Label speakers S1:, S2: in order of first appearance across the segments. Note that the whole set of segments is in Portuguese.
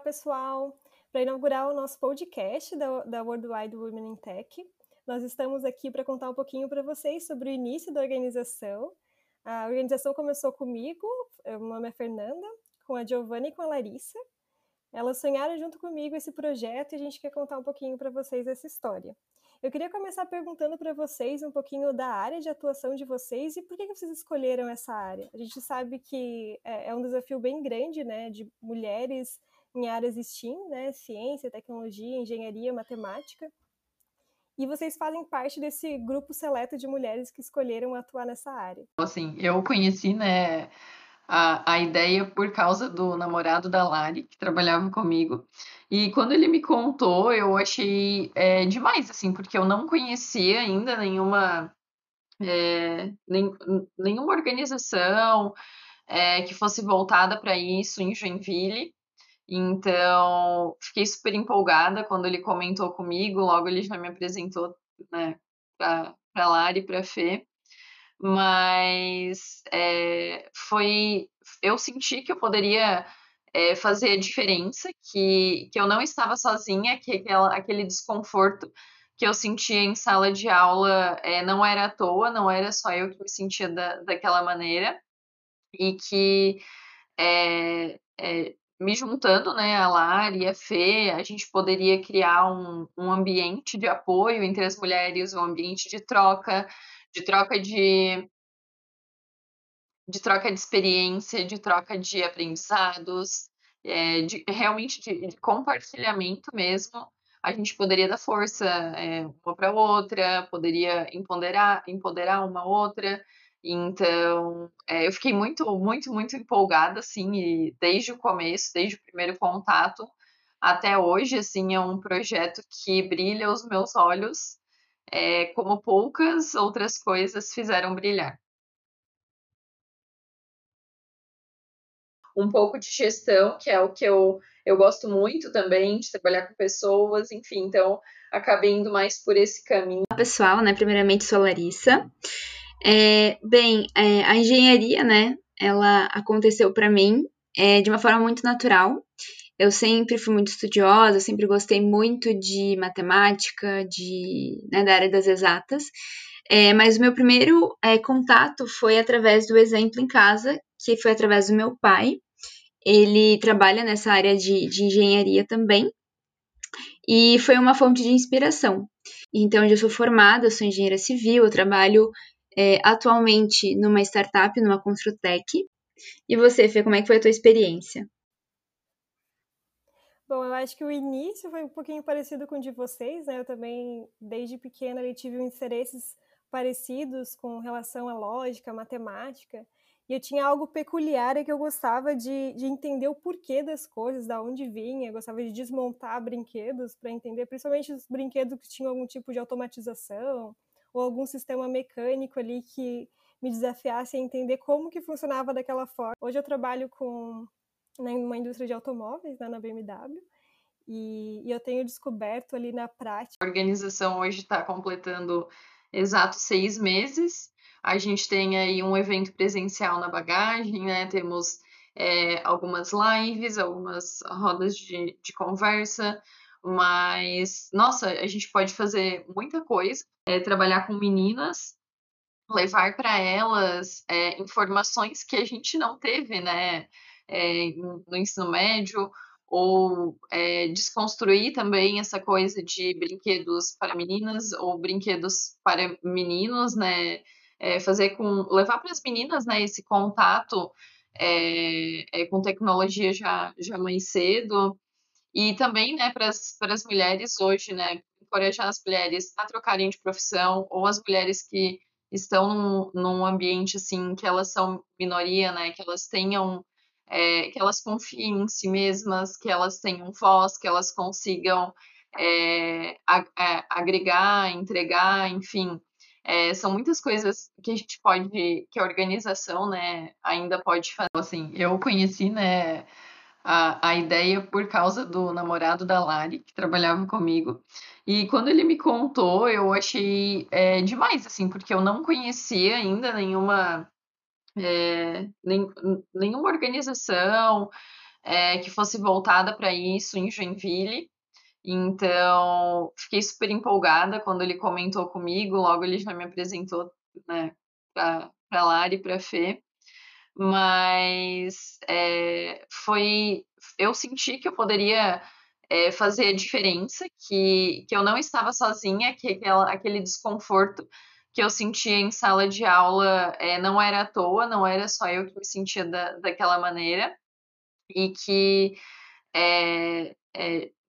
S1: pessoal! Para inaugurar o nosso podcast da, da Worldwide Women in Tech, nós estamos aqui para contar um pouquinho para vocês sobre o início da organização. A organização começou comigo, meu nome é Fernanda, com a Giovanna e com a Larissa. Elas sonharam junto comigo esse projeto e a gente quer contar um pouquinho para vocês essa história. Eu queria começar perguntando para vocês um pouquinho da área de atuação de vocês e por que vocês escolheram essa área. A gente sabe que é, é um desafio bem grande, né, de mulheres em áreas STEAM, né, ciência, tecnologia, engenharia, matemática. E vocês fazem parte desse grupo seleto de mulheres que escolheram atuar nessa área.
S2: Assim, eu conheci, né, a, a ideia por causa do namorado da Lari, que trabalhava comigo. E quando ele me contou, eu achei é, demais, assim, porque eu não conhecia ainda nenhuma, é, nem, nenhuma organização é, que fosse voltada para isso em Joinville. Então, fiquei super empolgada quando ele comentou comigo, logo ele já me apresentou né, para a Lari para a Fê. Mas é, foi eu senti que eu poderia é, fazer a diferença, que, que eu não estava sozinha, que aquela, aquele desconforto que eu sentia em sala de aula é, não era à toa, não era só eu que me sentia da, daquela maneira, e que me juntando né, a Lari e a Fê, a gente poderia criar um, um ambiente de apoio entre as mulheres, um ambiente de troca, de troca de, de troca de experiência, de troca de aprendizados, é, de, realmente de, de, compartilhamento mesmo. A gente poderia dar força é, uma para outra, poderia empoderar, empoderar uma outra. Então, é, eu fiquei muito, muito, muito empolgada, assim, e desde o começo, desde o primeiro contato até hoje, assim, é um projeto que brilha os meus olhos é, como poucas outras coisas fizeram brilhar. Um pouco de gestão, que é o que eu, eu gosto muito também, de trabalhar com pessoas, enfim, então acabei indo mais por esse caminho.
S3: Olá, pessoal, né? Primeiramente, sou Larissa. É, bem, é, a engenharia, né? Ela aconteceu para mim é, de uma forma muito natural. Eu sempre fui muito estudiosa, sempre gostei muito de matemática, de, né, da área das exatas. É, mas o meu primeiro é, contato foi através do exemplo em casa, que foi através do meu pai. Ele trabalha nessa área de, de engenharia também, e foi uma fonte de inspiração. Então, eu sou formada, sou engenheira civil, eu trabalho é, atualmente numa startup, numa Construtec. E você, Fê, como é que foi a tua experiência?
S1: Bom, eu acho que o início foi um pouquinho parecido com o de vocês, né? Eu também, desde pequena, tive interesses parecidos com relação à lógica, à matemática. E eu tinha algo peculiar é que eu gostava de, de entender o porquê das coisas, da onde vinha. Eu gostava de desmontar brinquedos para entender, principalmente os brinquedos que tinham algum tipo de automatização ou algum sistema mecânico ali que me desafiasse a entender como que funcionava daquela forma. Hoje eu trabalho com né, numa indústria de automóveis, né, na BMW, e, e eu tenho descoberto ali na prática.
S2: A organização hoje está completando exatos seis meses. A gente tem aí um evento presencial na bagagem, né? Temos é, algumas lives, algumas rodas de, de conversa, mas nossa, a gente pode fazer muita coisa, é, trabalhar com meninas, levar para elas é, informações que a gente não teve, né? é, no ensino médio, ou é, desconstruir também essa coisa de brinquedos para meninas ou brinquedos para meninos, né? É, fazer com levar para as meninas, né, esse contato é, é, com tecnologia já já mais cedo e também, né, para as mulheres hoje, né, encorajar as mulheres a trocarem de profissão ou as mulheres que estão num, num ambiente assim que elas são minoria, né, que elas tenham é, que elas confiem em si mesmas, que elas tenham voz, que elas consigam é, agregar, entregar, enfim. É, são muitas coisas que a gente pode, que a organização, né, ainda pode fazer. Assim, eu conheci, né, a, a ideia por causa do namorado da Lari, que trabalhava comigo. E quando ele me contou, eu achei é, demais, assim, porque eu não conhecia ainda nenhuma é, nem, nenhuma organização é, que fosse voltada para isso em Joinville. Então, fiquei super empolgada quando ele comentou comigo, logo ele já me apresentou né, para a Lari para a Fê. Mas é, foi. Eu senti que eu poderia é, fazer a diferença, que, que eu não estava sozinha, que aquela, aquele desconforto que eu sentia em sala de aula é, não era à toa, não era só eu que me sentia da, daquela maneira, e que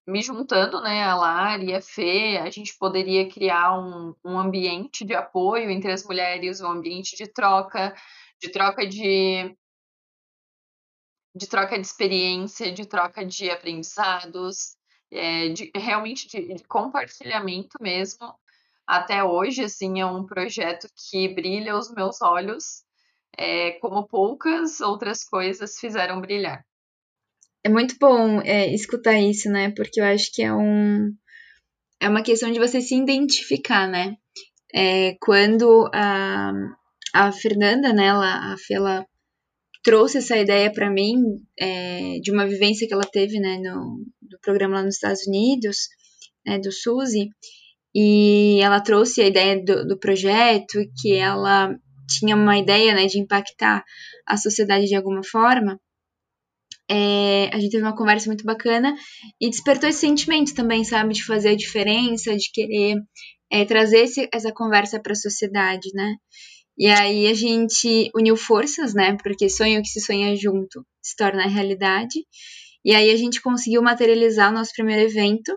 S2: me juntando, né, a Lari e a Fê, a gente poderia criar um, um ambiente de apoio entre as mulheres, um ambiente de troca, de troca de de troca de experiência, de troca de aprendizados, é, de, realmente de, de, compartilhamento mesmo. Até hoje, assim, é um projeto que brilha os meus olhos, é, como poucas outras coisas fizeram brilhar.
S3: É muito bom é, escutar isso, né? Porque eu acho que é um é uma questão de você se identificar, né? É, quando a, a Fernanda, né, ela, a Fela trouxe essa ideia para mim é, de uma vivência que ela teve, né, no, no programa lá nos Estados Unidos, né, do Suzy, e ela trouxe a ideia do, do projeto, que ela tinha uma ideia, né, de impactar a sociedade de alguma forma, é, a gente teve uma conversa muito bacana e despertou esse sentimento também, sabe, de fazer a diferença, de querer é, trazer esse, essa conversa para a sociedade, né? E aí a gente uniu forças, né? Porque sonho que se sonha junto se torna realidade. E aí a gente conseguiu materializar o nosso primeiro evento,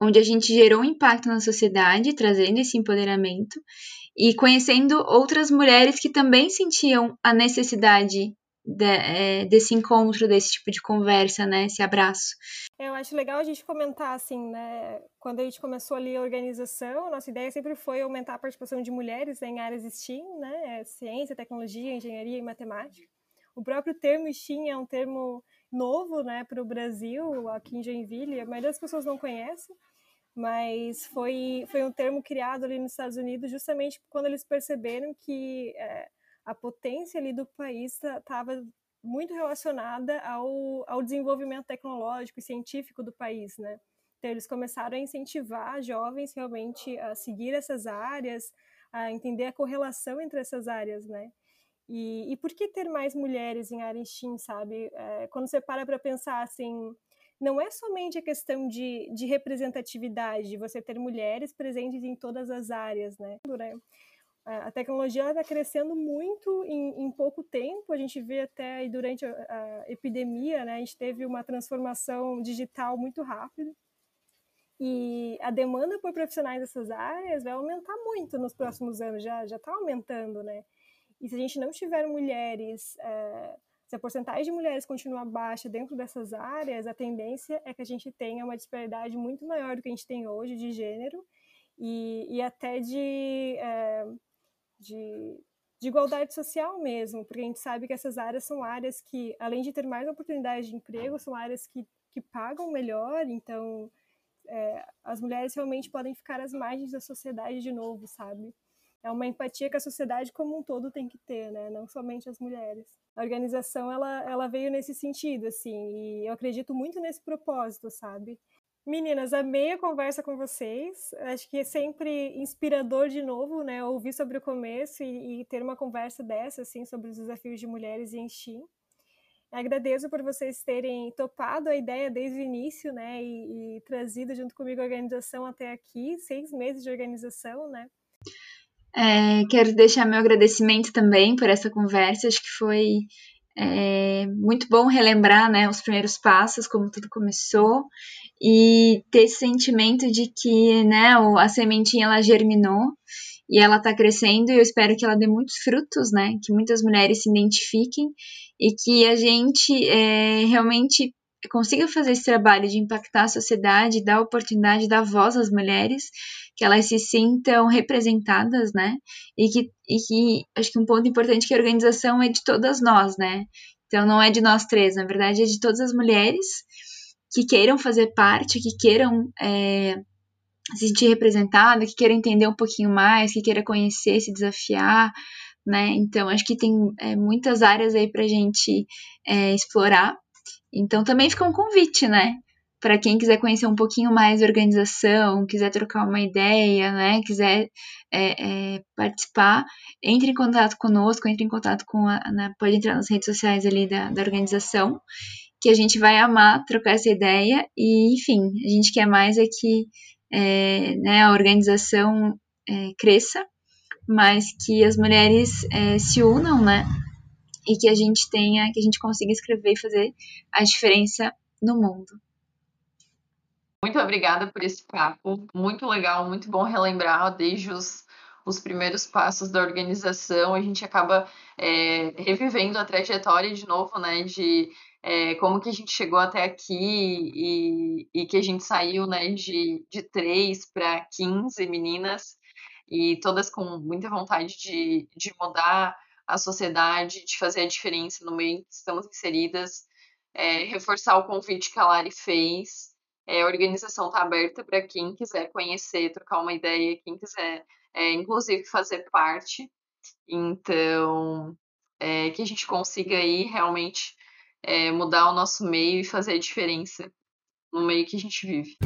S3: onde a gente gerou um impacto na sociedade, trazendo esse empoderamento e conhecendo outras mulheres que também sentiam a necessidade de, é, desse encontro, desse tipo de conversa, né? Esse abraço.
S1: Eu acho legal a gente comentar, assim, né? Quando a gente começou ali a organização, a nossa ideia sempre foi aumentar a participação de mulheres em áreas STEAM, né? Ciência, tecnologia, engenharia e matemática. O próprio termo STEAM é um termo novo, né, para o Brasil, aqui em Joinville. A maioria das pessoas não conhece, mas foi, foi um termo criado ali nos Estados Unidos justamente quando eles perceberam que é, a potência ali do país estava muito relacionada ao, ao desenvolvimento tecnológico e científico do país, né? Então, eles começaram a incentivar jovens realmente a seguir essas áreas, a entender a correlação entre essas áreas, né? E, e por que ter mais mulheres em área STEAM, sabe? É, quando você para para pensar assim, não é somente a questão de, de representatividade, você ter mulheres presentes em todas as áreas, né? A tecnologia está crescendo muito em, em, pouco tempo. A gente vê até aí durante a, a, epidemia, né, a gente teve uma transformação digital muito rápida. E a demanda por profissionais dessas áreas vai aumentar muito nos próximos anos, já está aumentando, né? E se a gente não tiver mulheres, é, se a porcentagem de mulheres continuar baixa dentro dessas áreas, a tendência é que a gente tenha uma disparidade muito maior do que a gente tem hoje de gênero e, e até de é, de, de igualdade social mesmo, porque a gente sabe que essas áreas são áreas que, além de ter mais oportunidades de emprego, são áreas que, que pagam melhor, então é, as mulheres realmente podem ficar às margens da sociedade de novo, sabe? É uma empatia que a sociedade como um todo tem que ter, né? Não somente as mulheres. A organização, ela, ela veio nesse sentido, assim, e eu acredito muito nesse propósito, sabe? Meninas, amei a conversa com vocês. Acho que é sempre inspirador de novo, né? Ouvir sobre o começo e, e ter uma conversa dessa, assim, sobre os desafios de mulheres em Steam. Agradeço por vocês terem topado a ideia desde o início, né? E, e trazido junto comigo a organização até aqui, seis meses de organização, né?
S3: É, quero deixar meu agradecimento também por essa conversa. Acho que foi é muito bom relembrar né, os primeiros passos, como tudo começou, e ter esse sentimento de que né, a sementinha ela germinou e ela está crescendo e eu espero que ela dê muitos frutos, né? Que muitas mulheres se identifiquem e que a gente é, realmente consiga fazer esse trabalho de impactar a sociedade, dar oportunidade, dar voz às mulheres, que elas se sintam representadas, né? E que, e que acho que um ponto importante é que a organização é de todas nós, né? Então não é de nós três, na verdade é de todas as mulheres que queiram fazer parte, que queiram é, se sentir representada, que queiram entender um pouquinho mais, que queiram conhecer, se desafiar, né? Então acho que tem é, muitas áreas aí para gente é, explorar Então também fica um convite, né? Para quem quiser conhecer um pouquinho mais da organização, quiser trocar uma ideia, né? Quiser é, é, participar, entre em contato conosco, entre em contato com a. Né, pode entrar nas redes sociais ali da, da organização, que a gente vai amar trocar essa ideia. E, enfim, a gente quer mais é que é, né, a organização é, cresça, mas que as mulheres é, se unam, né? E que a gente tenha, que a gente consiga escrever e fazer a diferença no mundo.
S2: Muito obrigada por esse papo, muito legal, muito bom relembrar desde os, os primeiros passos da organização, a gente acaba é, revivendo a trajetória de novo, né, de é, como que a gente chegou até aqui e, e que a gente saiu, né, de, de três para 15 meninas. E todas com muita vontade de, de mudar a sociedade, de fazer a diferença no meio que estamos inseridas, é, reforçar o convite que a Lari fez, é, a organização está aberta para quem quiser conhecer, trocar uma ideia, quem quiser, é, inclusive, fazer parte. Então, é, que a gente consiga aí realmente é, mudar o nosso meio e fazer a diferença no meio que a gente vive.